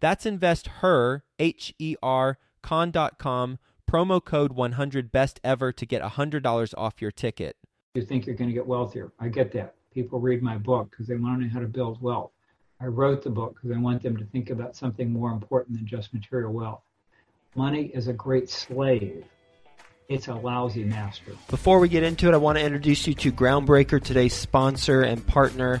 That's investher, H E R, con.com promo code 100 best ever to get $100 off your ticket. You think you're going to get wealthier. I get that. People read my book because they want to know how to build wealth. I wrote the book because I want them to think about something more important than just material wealth. Money is a great slave. It's a lousy master. Before we get into it, I want to introduce you to Groundbreaker, today's sponsor and partner.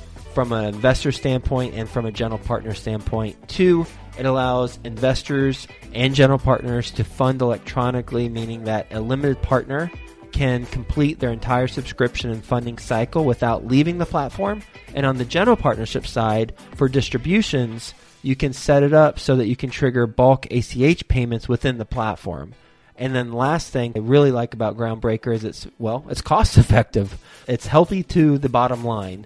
from an investor standpoint and from a general partner standpoint. Two, it allows investors and general partners to fund electronically, meaning that a limited partner can complete their entire subscription and funding cycle without leaving the platform. And on the general partnership side, for distributions, you can set it up so that you can trigger bulk ACH payments within the platform. And then last thing I really like about Groundbreaker is it's well, it's cost effective. It's healthy to the bottom line.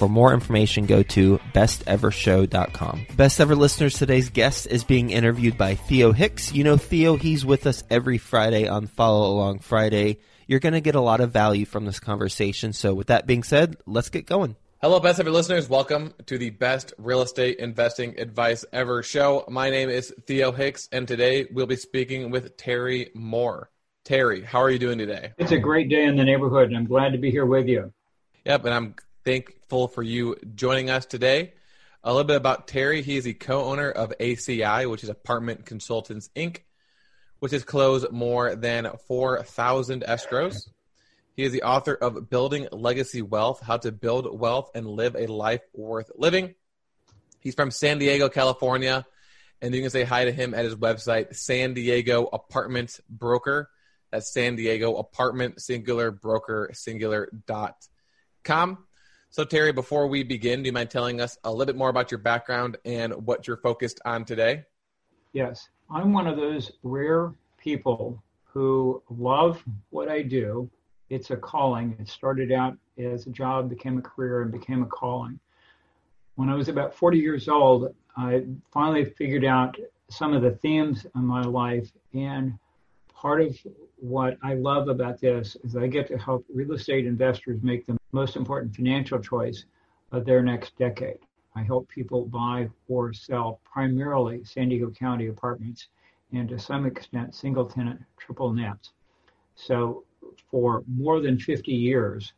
For more information, go to bestevershow.com. Best ever listeners, today's guest is being interviewed by Theo Hicks. You know Theo, he's with us every Friday on Follow Along Friday. You're going to get a lot of value from this conversation. So, with that being said, let's get going. Hello, best ever listeners. Welcome to the best real estate investing advice ever show. My name is Theo Hicks, and today we'll be speaking with Terry Moore. Terry, how are you doing today? It's a great day in the neighborhood, and I'm glad to be here with you. Yep, and I'm thankful for you joining us today. A little bit about Terry. He is the co-owner of ACI, which is Apartment Consultants Inc., which has closed more than 4,000 escrows. He is the author of Building Legacy Wealth: How to Build Wealth and Live a Life Worth Living. He's from San Diego, California, and you can say hi to him at his website, San Diego Apartment Broker. That's San Diego Apartment Singular Broker Singular dot com. So, Terry, before we begin, do you mind telling us a little bit more about your background and what you're focused on today? Yes, I'm one of those rare people who love what I do. It's a calling. It started out as a job, became a career, and became a calling. When I was about 40 years old, I finally figured out some of the themes in my life. And part of what I love about this is I get to help real estate investors make the most important financial choice of their next decade. I help people buy or sell primarily San Diego County apartments and to some extent single tenant triple nets. So for more than 50 years,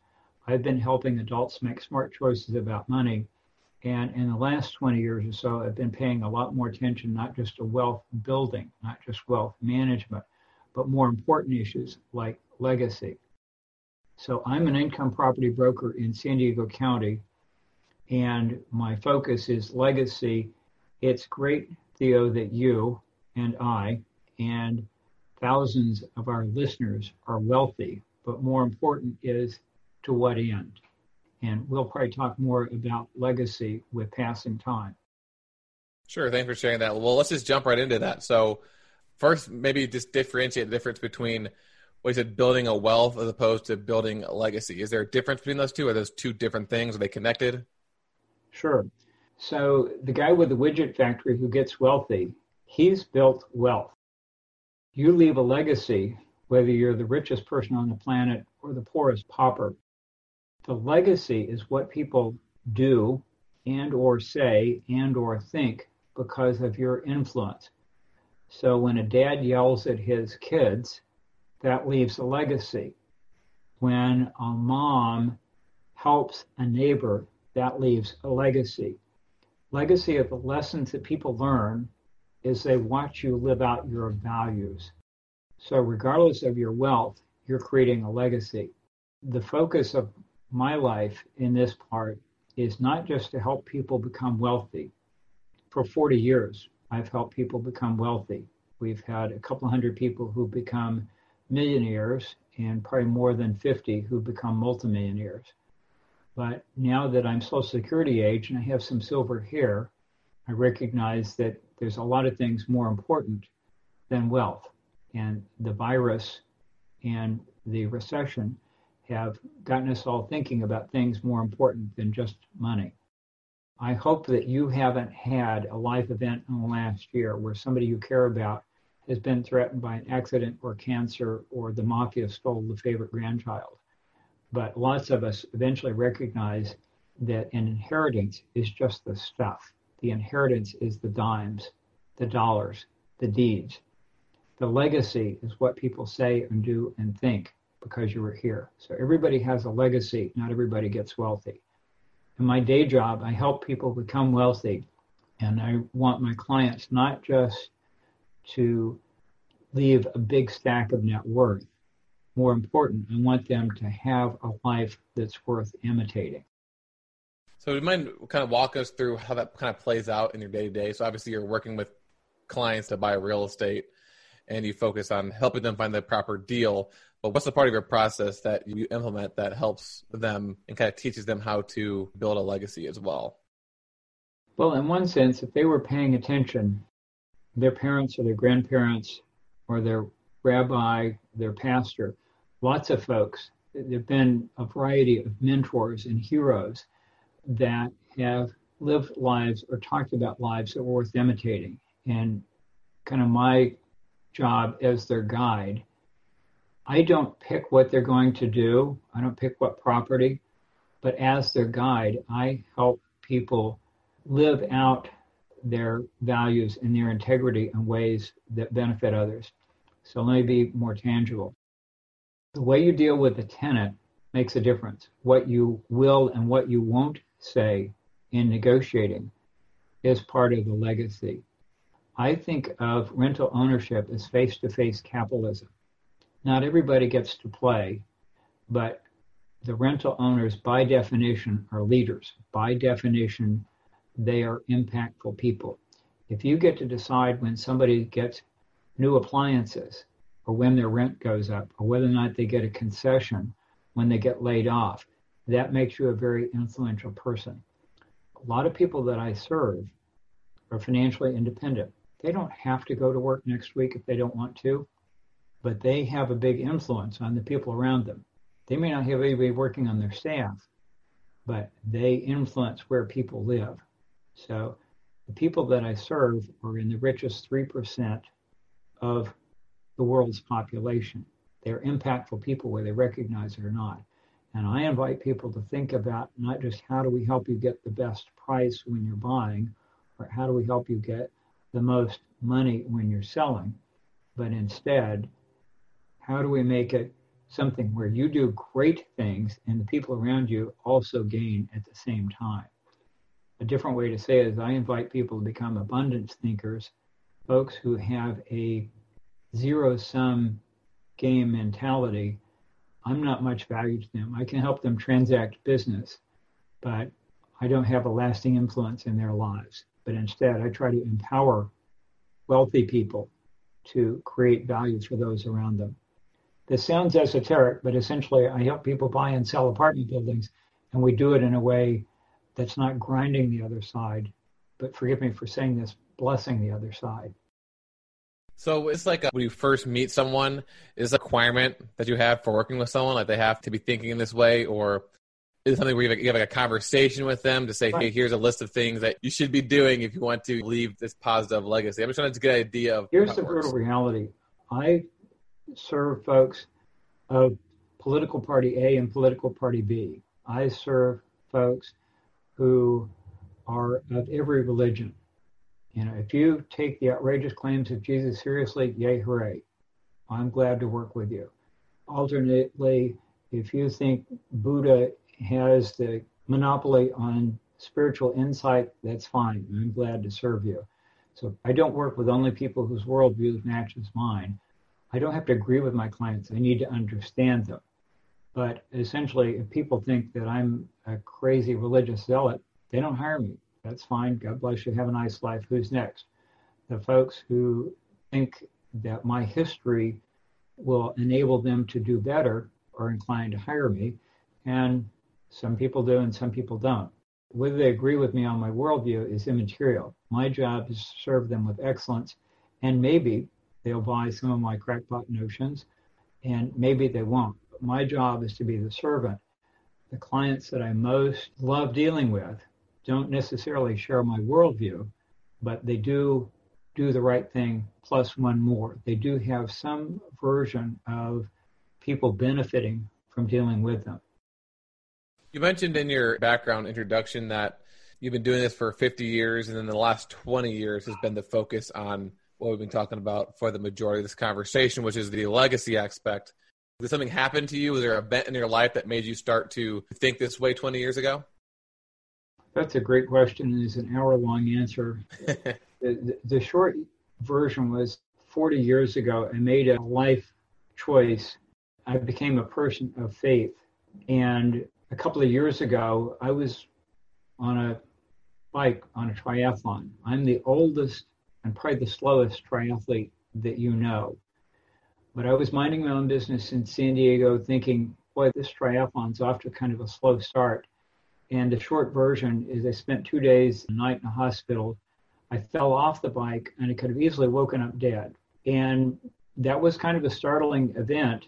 I've been helping adults make smart choices about money. And in the last 20 years or so, I've been paying a lot more attention, not just to wealth building, not just wealth management, but more important issues like legacy. So I'm an income property broker in San Diego County, and my focus is legacy. It's great, Theo, that you and I and thousands of our listeners are wealthy, but more important is to what end? And we'll probably talk more about legacy with passing time. Sure. Thanks for sharing that. Well, let's just jump right into that. So, first, maybe just differentiate the difference between what you said, building a wealth as opposed to building a legacy. Is there a difference between those two? Are those two different things? Are they connected? Sure. So, the guy with the widget factory who gets wealthy, he's built wealth. You leave a legacy, whether you're the richest person on the planet or the poorest pauper the legacy is what people do and or say and or think because of your influence. So when a dad yells at his kids, that leaves a legacy. When a mom helps a neighbor, that leaves a legacy. Legacy of the lessons that people learn is they watch you live out your values. So regardless of your wealth, you're creating a legacy. The focus of my life in this part is not just to help people become wealthy. For 40 years, I've helped people become wealthy. We've had a couple hundred people who become millionaires and probably more than 50 who become multimillionaires. But now that I'm Social Security age and I have some silver hair, I recognize that there's a lot of things more important than wealth. And the virus and the recession have gotten us all thinking about things more important than just money. I hope that you haven't had a life event in the last year where somebody you care about has been threatened by an accident or cancer or the mafia stole the favorite grandchild. But lots of us eventually recognize that an inheritance is just the stuff. The inheritance is the dimes, the dollars, the deeds. The legacy is what people say and do and think because you were here. So everybody has a legacy. Not everybody gets wealthy. In my day job, I help people become wealthy. And I want my clients not just to leave a big stack of net worth. More important, I want them to have a life that's worth imitating. So, do you mind kind of walk us through how that kind of plays out in your day to day? So, obviously, you're working with clients to buy real estate and you focus on helping them find the proper deal. But what's the part of your process that you implement that helps them and kind of teaches them how to build a legacy as well? Well, in one sense, if they were paying attention, their parents or their grandparents or their rabbi, their pastor, lots of folks, there have been a variety of mentors and heroes that have lived lives or talked about lives that were worth imitating. And kind of my job as their guide I don't pick what they're going to do. I don't pick what property, but as their guide, I help people live out their values and their integrity in ways that benefit others. So let me be more tangible. The way you deal with the tenant makes a difference. What you will and what you won't say in negotiating is part of the legacy. I think of rental ownership as face to face capitalism not everybody gets to play, but the rental owners, by definition, are leaders. By definition, they are impactful people. If you get to decide when somebody gets new appliances, or when their rent goes up, or whether or not they get a concession when they get laid off, that makes you a very influential person. A lot of people that I serve are financially independent. they don't have to go to work next week if they don't want to, but they have a big influence on the people around them. They may not have anybody working on their staff, but they influence where people live. So the people that I serve are in the richest 3% of the world's population. They're impactful people whether they recognize it or not. And I invite people to think about not just how do we help you get the best price when you're buying, or how do we help you get the most money when you're selling, but instead, how do we make it something where you do great things and the people around you also gain at the same time? A different way to say it is I invite people to become abundance thinkers, folks who have a zero sum game mentality I'm not much value to them. I can help them transact business, but I don't have a lasting influence in their lives. But instead, I try to empower wealthy people to create value for those around them. This sounds esoteric, but essentially, I help people buy and sell apartment buildings, and we do it in a way that's not grinding the other side, but forgive me for saying this, blessing the other side. So it's like a, when you first meet someone, is a requirement that you have for working with someone, like they have to be thinking in this way, or is it something where you have, like a conversation with them to say, right. hey, here's a list of things that you should be doing if you want to leave this positive legacy? I'm just trying to get an idea of. Here's the brutal reality: I serve folks of political party A and political party B. I serve folks who are of every religion. You know, if you take the outrageous claims of Jesus seriously, yay, hooray. I'm glad to work with you. Alternately, if you think Buddha has the monopoly on spiritual insight, that's fine. I'm glad to serve you. So I don't work with only people whose worldview matches mine. I don't have to agree with my clients. I need to understand them. But essentially, if people think that I'm a crazy religious zealot, they don't hire me. That's fine. God bless you. Have a nice life. Who's next? The folks who think that my history will enable them to do better are inclined to hire me. And some people do and some people don't. Whether they agree with me on my worldview is immaterial. My job is to serve them with excellence. And maybe they'll buy some of my crackpot notions and maybe they won't. But my job is to be the servant. The clients that I most love dealing with don't necessarily share my worldview, but they do do the right thing plus one more. They do have some version of people benefiting from dealing with them. You mentioned in your background introduction that you've been doing this for 50 years, and then the last 20 years has been the focus on what we've been talking about for the majority of this conversation, which is the legacy aspect. Did something happen to you? Was there an event in your life that made you start to think this way 20 years ago? That's a great question, it's an hour long answer. the, the, the short version was 40 years ago, I made a life choice. I became a person of faith. And a couple of years ago, I was on a bike on a triathlon. I'm the oldest and probably the slowest triathlete that you know. But I was minding my own business in San Diego thinking, boy, this triathlon's off to kind of a slow start. And the short version is I spent two days, a night in a hospital. I fell off the bike and I could have easily woken up dead. And that was kind of a startling event.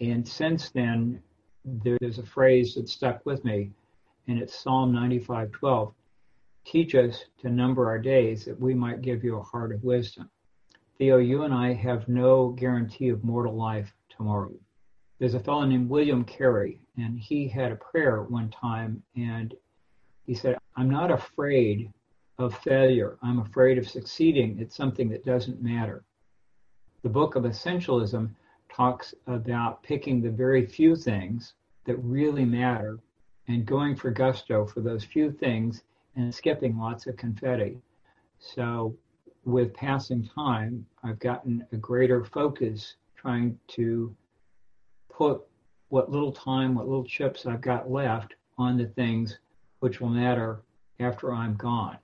And since then, there's a phrase that stuck with me, and it's Psalm 95:12. Teach us to number our days that we might give you a heart of wisdom. Theo, you and I have no guarantee of mortal life tomorrow. There's a fellow named William Carey, and he had a prayer one time and he said, I'm not afraid of failure. I'm afraid of succeeding at something that doesn't matter. The book of Essentialism talks about picking the very few things that really matter and going for gusto for those few things and skipping lots of confetti. So, with passing time, I've gotten a greater focus trying to put what little time, what little chips I've got left on the things which will matter after I'm gone.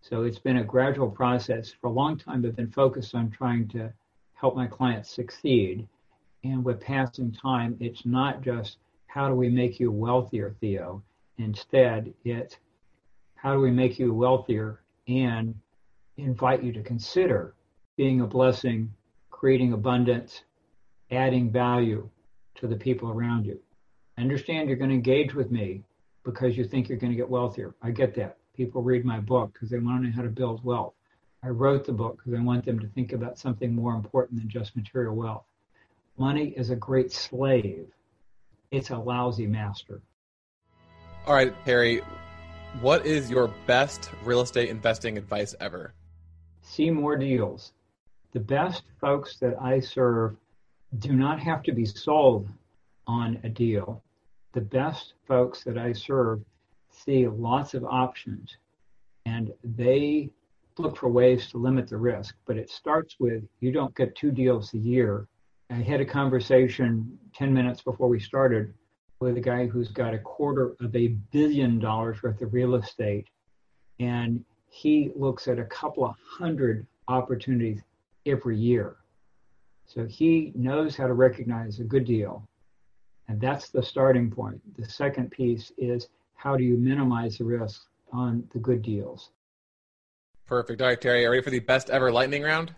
So it's been a gradual process. For a long time, I've been focused on trying to help my clients succeed. And with passing time, it's not just how do we make you wealthier, Theo? Instead, it's how do we make you wealthier and invite you to consider being a blessing, creating abundance, adding value to the people around you. Understand you're going to engage with me because you think you're going to get wealthier. I get that. People read my book because they want to know how to build wealth. I wrote the book because I want them to think about something more important than just material wealth. Money is a great slave. It's a lousy master. All right, Terry, what is your best real estate investing advice ever? See more deals. The best folks that I serve do not have to be sold on a deal. The best folks that I serve see lots of options and they look for ways to limit the risk. But it starts with you don't get two deals a year. I had a conversation 10 minutes before we started with a guy who's got a quarter of a billion dollars worth of real estate. And he looks at a couple of hundred opportunities every year. So he knows how to recognize a good deal. And that's the starting point. The second piece is how do you minimize the risk on the good deals? Perfect. All right, Terry, are you ready for the best ever lightning round?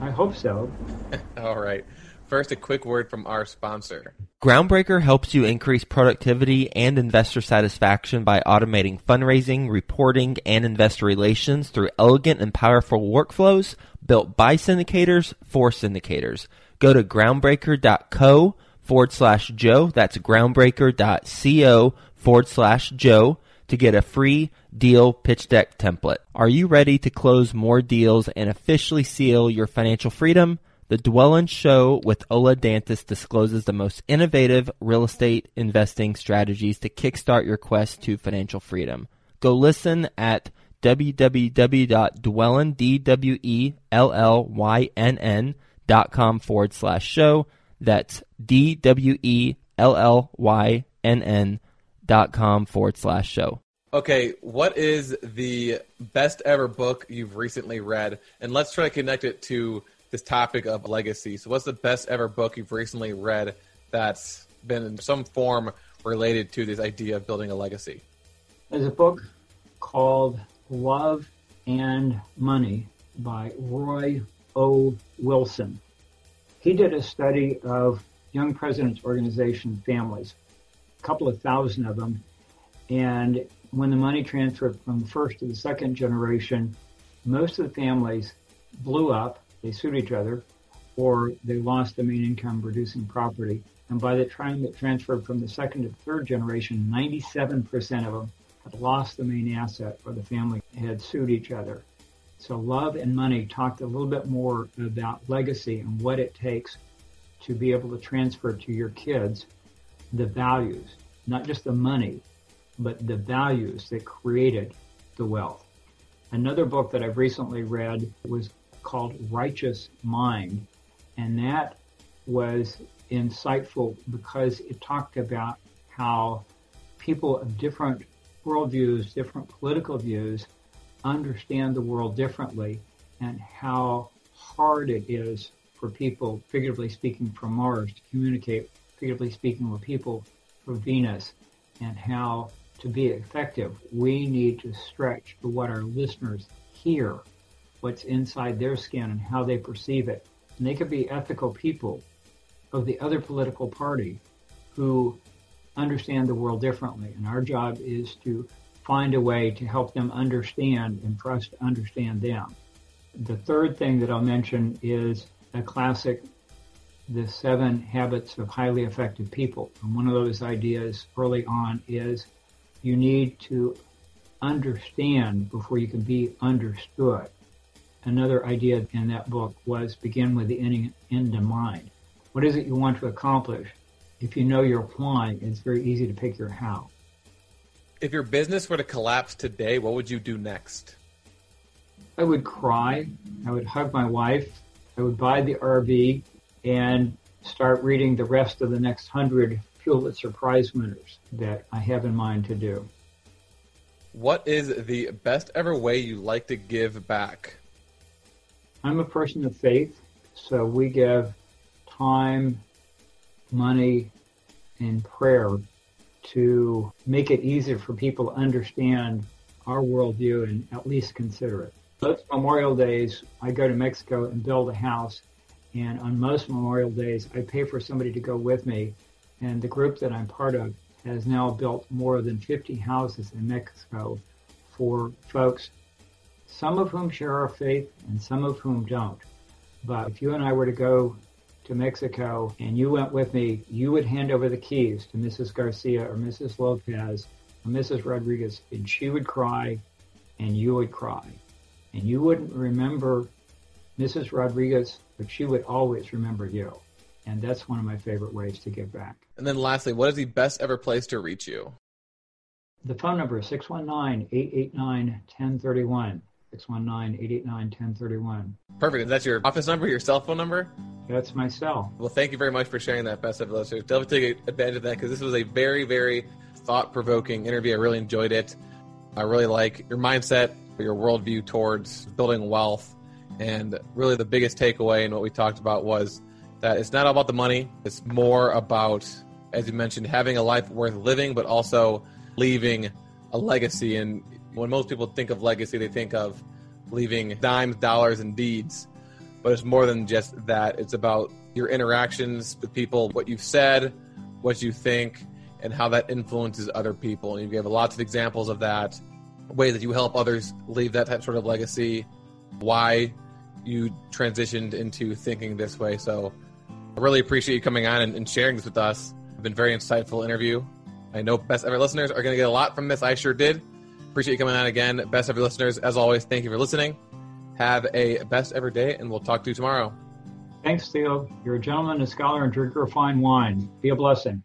I hope so. All right. First, a quick word from our sponsor. Groundbreaker helps you increase productivity and investor satisfaction by automating fundraising, reporting, and investor relations through elegant and powerful workflows built by syndicators for syndicators. Go to groundbreaker.co forward slash Joe. That's groundbreaker.co forward slash Joe to get a free deal pitch deck template. Are you ready to close more deals and officially seal your financial freedom? The Dwellynn Show with Ola Dantis discloses the most innovative real estate investing strategies to kickstart your quest to financial freedom. Go listen at www.dwellynn, D-W-E-L-L-Y-N-N dot com forward slash show. That's D-W-E-L-L-Y-N-N dot com forward slash show. Okay, what is the best ever book you've recently read? And let's try to connect it to this topic of legacy. So, what's the best ever book you've recently read that's been in some form related to this idea of building a legacy? There's a book called Love and Money by Roy O. Wilson. He did a study of Young Presidents Organization families, a couple of thousand of them, and when the money transferred from the first to the second generation, most of the families blew up they sued each other, or they lost the main income producing property. And by the time it transferred from the second to third generation, 97% of them had lost the main asset or the family had sued each other. So Love and Money talked a little bit more about legacy and what it takes to be able to transfer to your kids the values, not just the money, but the values that created the wealth. Another book that I've recently read was called Righteous Mind. And that was insightful because it talked about how people of different worldviews, different political views, understand the world differently and how hard it is for people, figuratively speaking, from Mars to communicate, figuratively speaking, with people from Venus, and how to be effective, we need to stretch to what our listeners hear what's inside their skin and how they perceive it. And they could be ethical people of the other political party who understand the world differently. And our job is to find a way to help them understand and for us to understand them. The third thing that I'll mention is a classic, The Seven Habits of Highly Effective People. And one of those ideas early on is you need to understand before you can be understood another idea in that book was begin with the end, end in mind. What is it you want to accomplish? If you know your why, it's very easy to pick your how. If your business were to collapse today, what would you do next? I would cry. I would hug my wife. I would buy the RV and start reading the rest of the next hundred Pulitzer Prize winners that I have in mind to do. What is the best ever way you like to give back? I'm a person of faith, so we give time, money, and prayer to make it easier for people to understand our worldview and at least consider it. Most Memorial Days, I go to Mexico and build a house. And on most Memorial Days, I pay for somebody to go with me. And the group that I'm part of has now built more than 50 houses in Mexico for folks, some of whom share our faith and some of whom don't. But if you and I were to go to Mexico and you went with me, you would hand over the keys to Mrs. Garcia or Mrs. Lopez or Mrs. Rodriguez, and she would cry and you would cry. And you wouldn't remember Mrs. Rodriguez, but she would always remember you. And that's one of my favorite ways to give back. And then lastly, what is the best ever place to reach you? The phone number is 619-889-1031. 619-889-1031. Perfect. Is that your office number, your cell phone number? That's my cell. Well, thank you very much for sharing that, best ever listeners. Definitely take advantage of that because this was a very, very thought-provoking interview. I really enjoyed it. I really like your mindset, your worldview towards building wealth, and really the biggest takeaway in what we talked about was that it's not all about the money. It's more about, as you mentioned, having a life worth living, but also leaving a legacy. And when most people think of legacy, they think of leaving dimes, dollars, and deeds. But it's more than just that. It's about your interactions with people, what you've said, what you think, and how that influences other people. And you gave lots of examples of that, ways that you help others leave that type sort of legacy, why you transitioned into thinking this way. So I really appreciate you coming on and, and sharing this with us. It's been very insightful interview. I know best ever listeners are going to get a lot from this. I sure did. Appreciate you coming on again. Best ever listeners, as always, thank you for listening. Have a best ever day, and we'll talk to you tomorrow. Thanks, Theo. You're a gentleman, a scholar, and drinker of fine wine. Be a blessing.